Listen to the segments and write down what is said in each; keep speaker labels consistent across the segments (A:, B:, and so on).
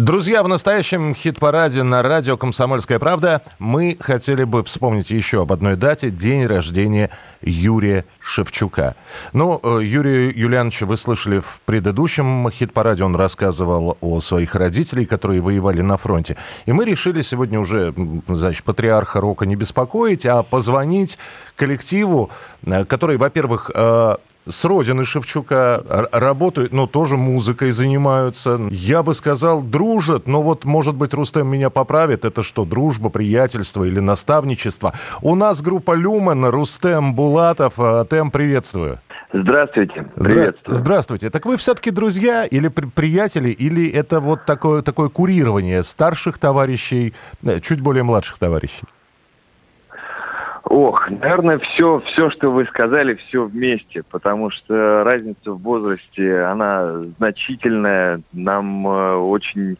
A: Друзья, в настоящем хит-параде на радио «Комсомольская правда» мы хотели бы вспомнить еще об одной дате – день рождения Юрия Шевчука. Ну, э, Юрия Юлиановича вы слышали в предыдущем хит-параде, он рассказывал о своих родителях, которые воевали на фронте. И мы решили сегодня уже, значит, патриарха рока не беспокоить, а позвонить коллективу, э, который, во-первых, э, с родины Шевчука работают, но тоже музыкой занимаются. Я бы сказал, дружат, но вот, может быть, Рустем меня поправит. Это что, дружба, приятельство или наставничество? У нас группа Люмен, Рустем Булатов. А, Тем, приветствую.
B: Здравствуйте. Приветствую.
A: Здравствуйте. Так вы все-таки друзья или при приятели, или это вот такое, такое курирование старших товарищей, э, чуть более младших товарищей?
B: Ох, наверное, все, все, что вы сказали, все вместе, потому что разница в возрасте, она значительная. Нам э, очень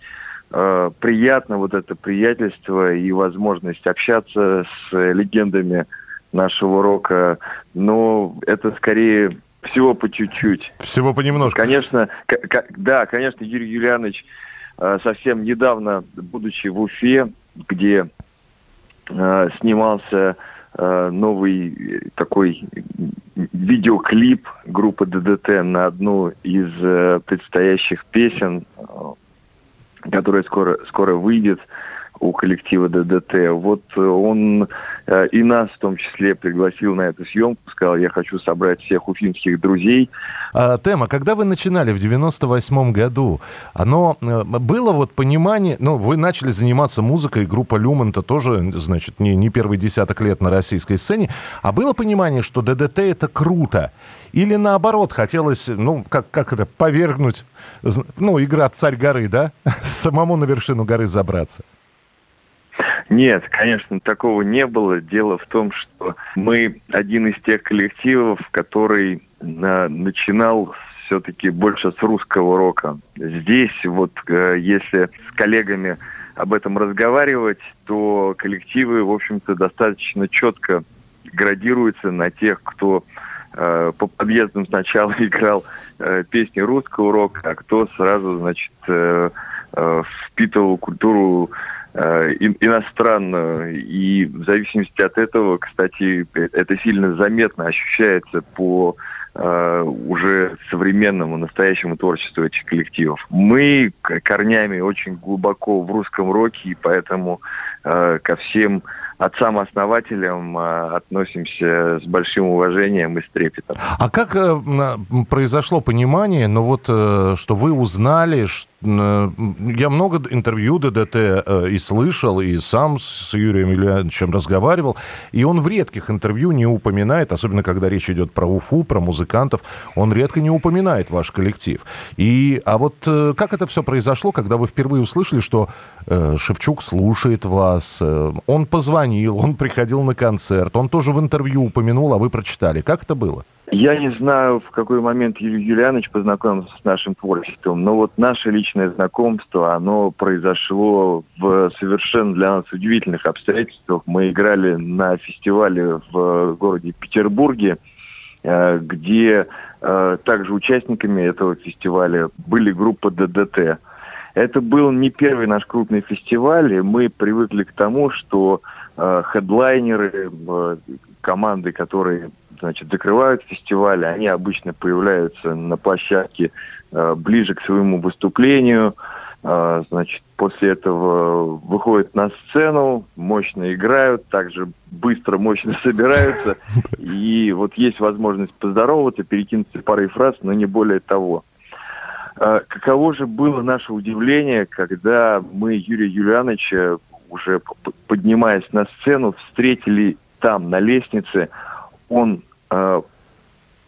B: э, приятно вот это приятельство и возможность общаться с легендами нашего рока. Но это скорее всего по чуть-чуть.
A: Всего понемножку.
B: Конечно, да, конечно, Юрий Юлианович э, совсем недавно, будучи в Уфе, где э, снимался новый э, такой видеоклип группы ДДТ на одну из э, предстоящих песен, которая скоро, скоро выйдет у коллектива ДДТ. Вот он э, и нас в том числе пригласил на эту съемку, сказал, я хочу собрать всех уфимских друзей.
A: А, Тема, когда вы начинали в 98 году, оно э, было вот понимание, ну, вы начали заниматься музыкой, группа Люмента тоже, значит, не, не первый десяток лет на российской сцене, а было понимание, что ДДТ это круто, или наоборот, хотелось, ну, как, как это, повергнуть, ну, игра «Царь горы», да? Самому на вершину горы забраться.
B: Нет, конечно, такого не было. Дело в том, что мы один из тех коллективов, который на, начинал все-таки больше с русского рока. Здесь вот, э, если с коллегами об этом разговаривать, то коллективы, в общем-то, достаточно четко градируются на тех, кто э, по подъездам сначала играл э, песни русского рока, а кто сразу, значит, э, э, впитывал культуру иностранную. И в зависимости от этого, кстати, это сильно заметно ощущается по э, уже современному, настоящему творчеству этих коллективов. Мы корнями очень глубоко в русском роке, и поэтому э, ко всем отцам-основателям э, относимся с большим уважением и с трепетом.
A: А как э, произошло понимание, ну вот, э, что вы узнали, что я много интервью ДДТ и слышал, и сам с Юрием Ильяновичем разговаривал, и он в редких интервью не упоминает, особенно когда речь идет про Уфу, про музыкантов, он редко не упоминает ваш коллектив. И, а вот как это все произошло, когда вы впервые услышали, что Шевчук слушает вас, он позвонил звонил, он приходил на концерт, он тоже в интервью упомянул, а вы прочитали. Как это было?
B: Я не знаю, в какой момент Юрий Юлианович познакомился с нашим творчеством, но вот наше личное знакомство, оно произошло в совершенно для нас удивительных обстоятельствах. Мы играли на фестивале в городе Петербурге, э, где э, также участниками этого фестиваля были группа ДДТ. Это был не первый наш крупный фестиваль, и мы привыкли к тому, что э, хедлайнеры, э, команды, которые значит, закрывают фестивали, они обычно появляются на площадке э, ближе к своему выступлению. Значит, после этого выходят на сцену, мощно играют, также быстро, мощно собираются. И вот есть возможность поздороваться, перекинуться парой фраз, но не более того. Каково же было наше удивление, когда мы Юрия Юлиановича, уже поднимаясь на сцену, встретили там, на лестнице. Он э,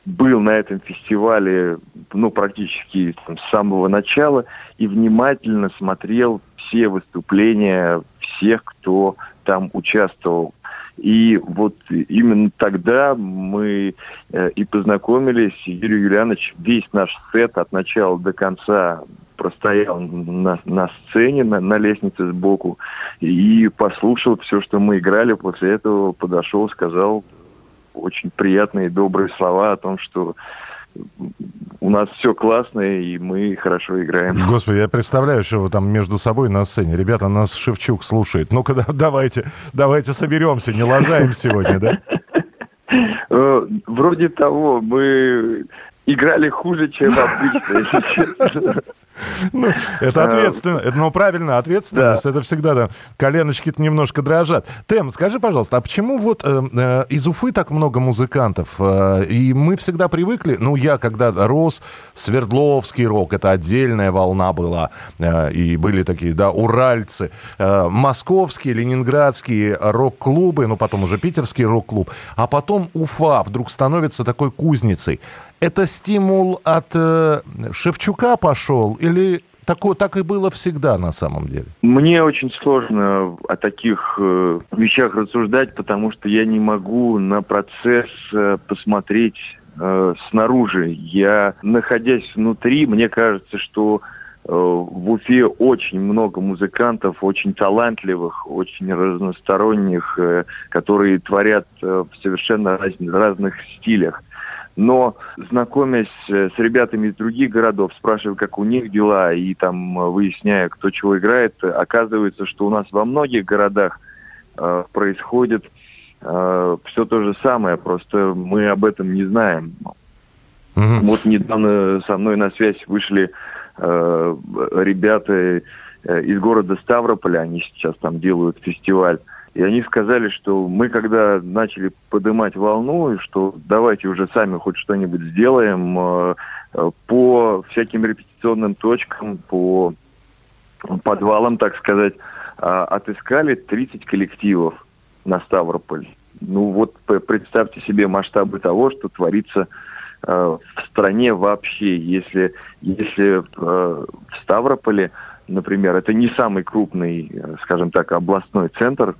B: был на этом фестивале ну, практически там, с самого начала и внимательно смотрел все выступления всех, кто там участвовал. И вот именно тогда мы э, и познакомились. Юрий Юлианович весь наш сет от начала до конца простоял на, на сцене, на, на лестнице сбоку и послушал все, что мы играли. После этого подошел, сказал очень приятные добрые слова о том, что у нас все классно, и мы хорошо играем.
A: Господи, я представляю, что вы там между собой на сцене. Ребята, нас Шевчук слушает. Ну-ка, давайте, давайте соберемся, не лажаем сегодня, да?
B: Э, вроде того, мы играли хуже, чем обычно, если честно.
A: Ну, это ответственно. Это, ну, правильно, ответственность. Да. Это всегда, да, коленочки-то немножко дрожат. Тем, скажи, пожалуйста, а почему вот э, э, из Уфы так много музыкантов? Э, и мы всегда привыкли, ну, я когда рос, Свердловский рок, это отдельная волна была. Э, и были такие, да, уральцы. Э, московские, ленинградские рок-клубы, ну, потом уже питерский рок-клуб. А потом Уфа вдруг становится такой кузницей это стимул от э, Шевчука пошел или такое, так и было всегда на самом деле?
B: Мне очень сложно о таких э, вещах рассуждать, потому что я не могу на процесс э, посмотреть э, снаружи. Я, находясь внутри, мне кажется, что э, в Уфе очень много музыкантов, очень талантливых, очень разносторонних, э, которые творят в совершенно раз, разных стилях но знакомясь э, с ребятами из других городов, спрашивая, как у них дела, и там э, выясняя, кто чего играет, оказывается, что у нас во многих городах э, происходит э, все то же самое, просто мы об этом не знаем. Угу. Вот недавно со мной на связь вышли э, ребята э, из города Ставрополя, они сейчас там делают фестиваль. И они сказали, что мы когда начали поднимать волну, что давайте уже сами хоть что-нибудь сделаем э, э, по всяким репетиционным точкам, по подвалам, так сказать, а, отыскали 30 коллективов на Ставрополь. Ну вот представьте себе масштабы того, что творится э, в стране вообще, если, если в Ставрополе, например, это не самый крупный, скажем так, областной центр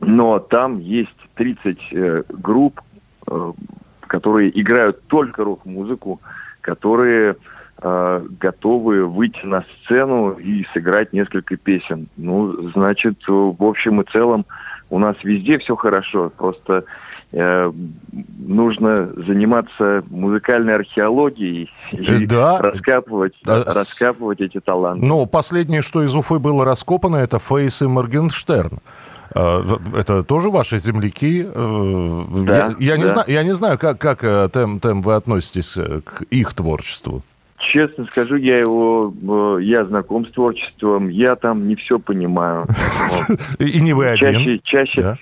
B: но там есть 30 э, групп, э, которые играют только рок-музыку, которые э, готовы выйти на сцену и сыграть несколько песен. Ну, значит, в общем и целом у нас везде все хорошо, просто э, нужно заниматься музыкальной археологией и да. раскапывать, да. раскапывать эти таланты.
A: Ну, последнее, что из Уфы было раскопано, это Фейс и Моргенштерн. А, это тоже ваши земляки? Э, да, я, я, да. Не знаю, я не знаю, как, как э, Тем, Тем вы относитесь э, к их творчеству.
B: Честно скажу, я его, я знаком с творчеством, я там не все понимаю.
A: И не вы один.
B: Чаще, чаще,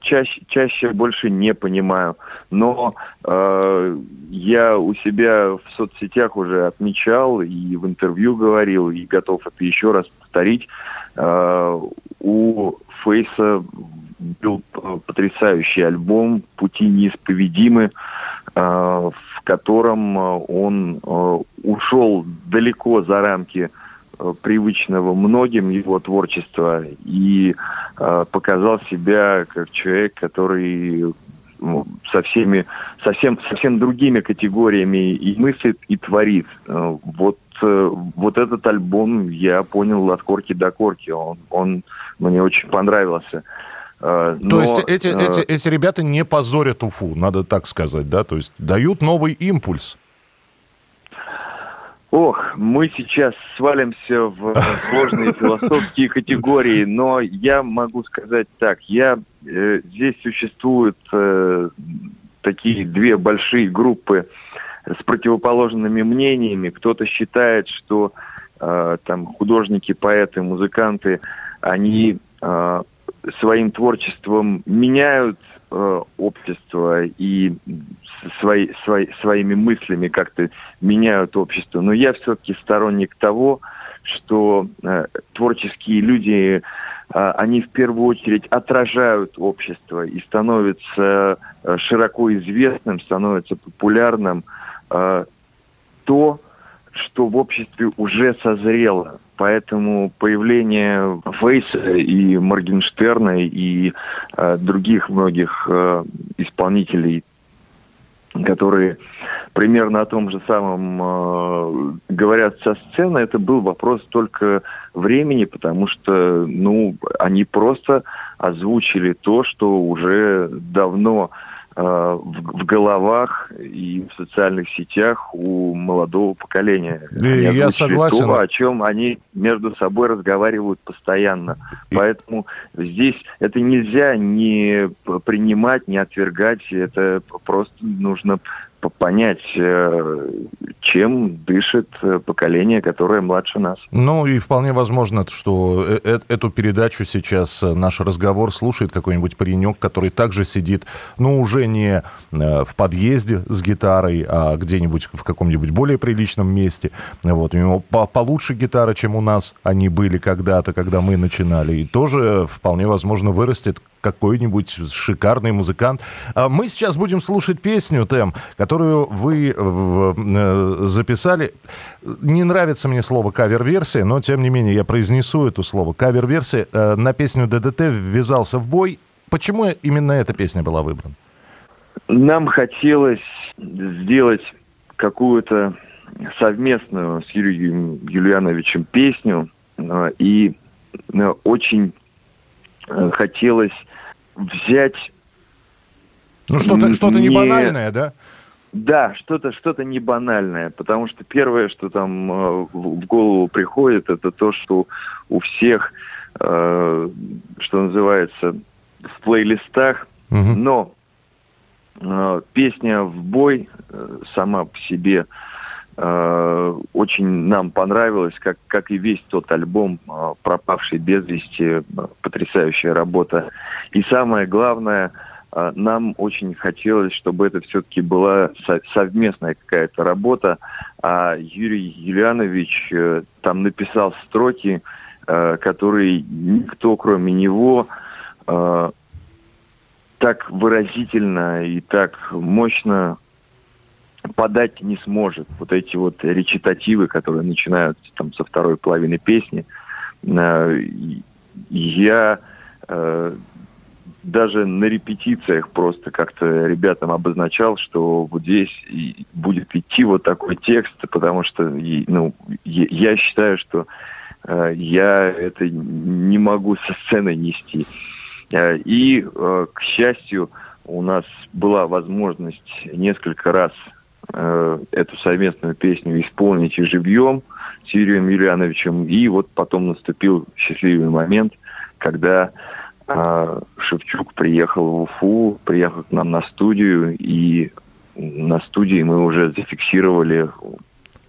B: чаще, чаще больше не понимаю. Но э, я у себя в соцсетях уже отмечал и в интервью говорил, и готов это еще раз повторить. Э, у Фейса был потрясающий альбом «Пути неисповедимы», э, в котором он э, ушел далеко за рамки привычного многим его творчества и показал себя как человек, который ну, со всеми, совсем, совсем другими категориями и мыслит, и творит. Вот Э, вот этот альбом я понял от корки до корки. Он, он мне очень понравился.
A: Э, но, То есть эти, э, эти, эти ребята не позорят Уфу, надо так сказать, да? То есть дают новый импульс.
B: Ох, мы сейчас свалимся в сложные философские категории, но я могу сказать так, я э, здесь существуют э, такие две большие группы с противоположными мнениями. Кто-то считает, что э, там художники, поэты, музыканты, они э, своим творчеством меняют э, общество и свои, свои, своими мыслями как-то меняют общество. Но я все-таки сторонник того, что э, творческие люди, э, они в первую очередь отражают общество и становятся э, широко известным, становятся популярным, э, то, что в обществе уже созрело. Поэтому появление Фейса и Моргенштерна и э, других многих э, исполнителей которые примерно о том же самом э, говорят со сцены, это был вопрос только времени, потому что, ну, они просто озвучили то, что уже давно э, в, в головах и в социальных сетях у молодого поколения.
A: И я согласен.
B: То, о чем они между собой разговаривают постоянно. И... Поэтому здесь это нельзя не принимать, не отвергать. Это просто нужно понять, э, чем дышит э, поколение, которое младше нас.
A: Ну и вполне возможно, что э эту передачу сейчас наш разговор слушает какой-нибудь паренек, который также сидит, ну уже не в подъезде с гитарой, а где-нибудь в каком-нибудь более приличном месте. Вот, у него по получше гитара, чем у нас они были когда-то, когда мы начинали. И тоже вполне возможно вырастет какой-нибудь шикарный музыкант. А мы сейчас будем слушать песню, Тем, которую вы э, записали. Не нравится мне слово кавер-версия, но тем не менее я произнесу это слово. Кавер-версия э, на песню ДДТ ввязался в бой. Почему именно эта песня была выбрана?
B: Нам хотелось сделать какую-то совместную с Юрием Юлиановичем песню, э, и очень хотелось взять...
A: Ну, что-то что не банальное, да?
B: Да, что-то что-то не банальное, потому что первое, что там э, в голову приходит, это то, что у всех, э, что называется, в плейлистах, угу. но э, песня в бой э, сама по себе э, очень нам понравилась, как, как и весь тот альбом э, «Пропавший без вести», э, потрясающая работа. И самое главное, э, нам очень хотелось, чтобы это все-таки была со- совместная какая-то работа, а Юрий Юлианович э, там написал строки, э, которые никто, кроме него, э, так выразительно и так мощно подать не сможет. Вот эти вот речитативы, которые начинаются там со второй половины песни, э, я э, даже на репетициях просто как-то ребятам обозначал, что вот здесь будет идти вот такой текст, потому что ну, я считаю, что э, я это не могу со сцены нести. И, к счастью, у нас была возможность несколько раз э, эту совместную песню исполнить и живьем с Юрием Юлиановичем. И вот потом наступил счастливый момент, когда э, Шевчук приехал в Уфу, приехал к нам на студию, и на студии мы уже зафиксировали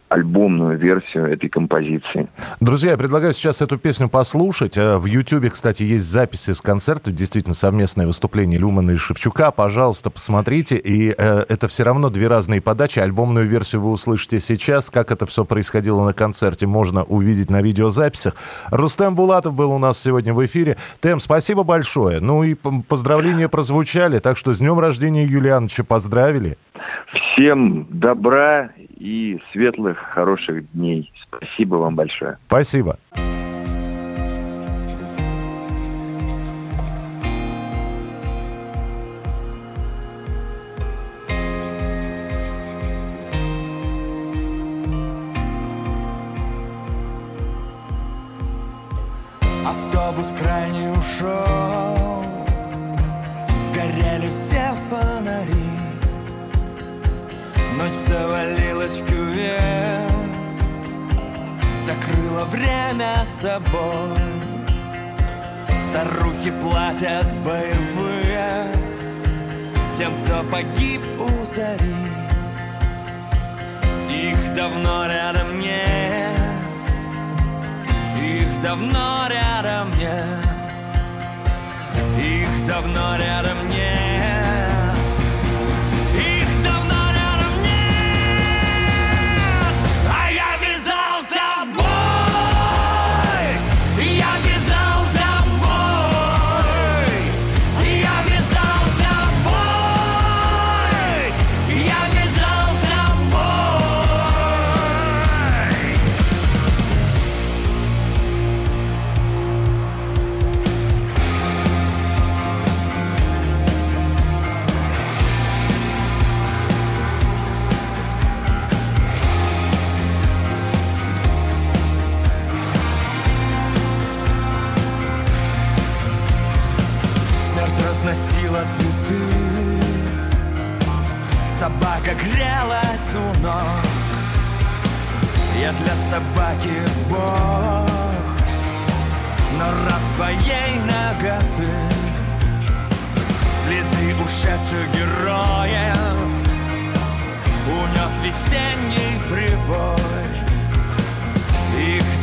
B: альбомную версию этой композиции.
A: Друзья, я предлагаю сейчас эту песню послушать. Э, в Ютьюбе, кстати, есть записи с концерта, действительно совместное выступление Люмана и Шевчука. Пожалуйста, посмотрите. И э, это все равно две разные подачи. Альбомную версию вы услышите сейчас. Как это все происходило на концерте, можно увидеть на видеозаписях. Рустем Булатов был у нас сегодня в эфире. Тем, спасибо большое. Ну и поздравления прозвучали, так что с днем рождения Юлиановича поздравили.
B: Всем добра и светлых, хороших дней. Спасибо вам большое.
A: Спасибо.
C: Автобус крайне ушел Сгорели все фонари Ночь завалилась в кювет Закрыла время собой. Старухи платят боевые Тем, кто погиб у зари. Их давно рядом нет. Их давно рядом нет. Их давно рядом нет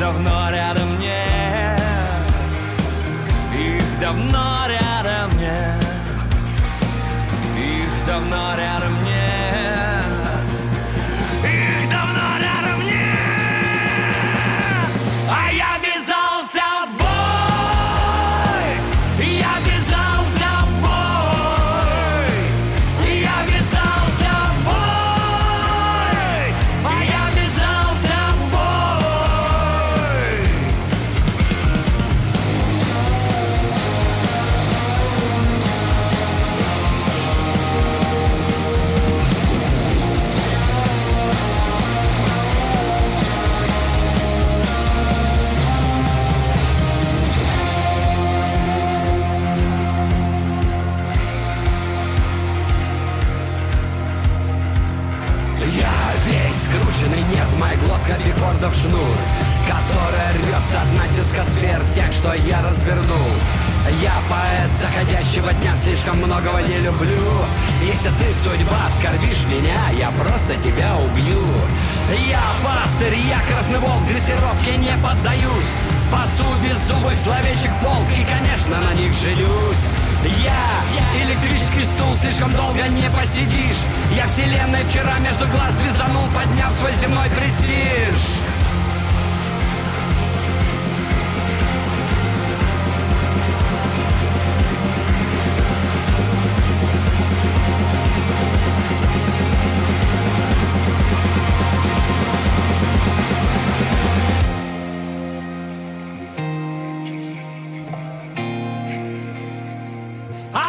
C: давно рядом нет. Их давно рядом нет. Их давно рядом нет
D: тебя убью. Я пастырь, я красный волк, дрессировке не поддаюсь. Пасу беззубых словечек полк и, конечно, на них женюсь. Я электрический стул, слишком долго не посидишь. Я вселенной вчера между глаз звезданул, подняв свой земной престиж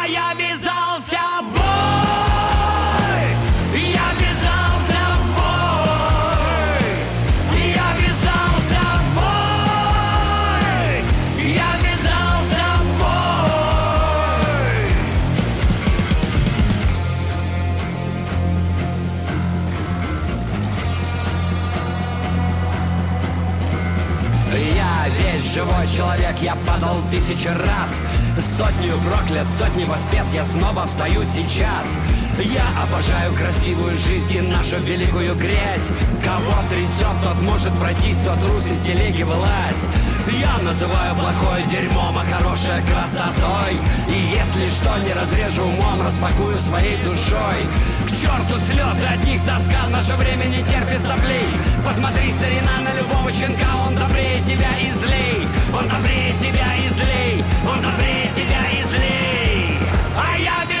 C: я вязался в бой. Я вязался в бой. Я вязался в бой. Я вязался в бой.
D: Я весь живой человек, я падал тысячи раз Сотню проклят, сотни воспет. Я снова встаю сейчас. Я обожаю красивую жизнь и нашу великую грязь. Кого трясет, тот может пройтись, тот трус из телеги вылазь. Я называю плохое дерьмом, а хорошее красотой. И если что, не разрежу умом, распакую своей душой. К черту слезы, от них тоска, наше время не терпит соплей. Посмотри, старина, на любого щенка, он добрее тебя и злей. Он добрее тебя и злей, он добрее тебя излей, а я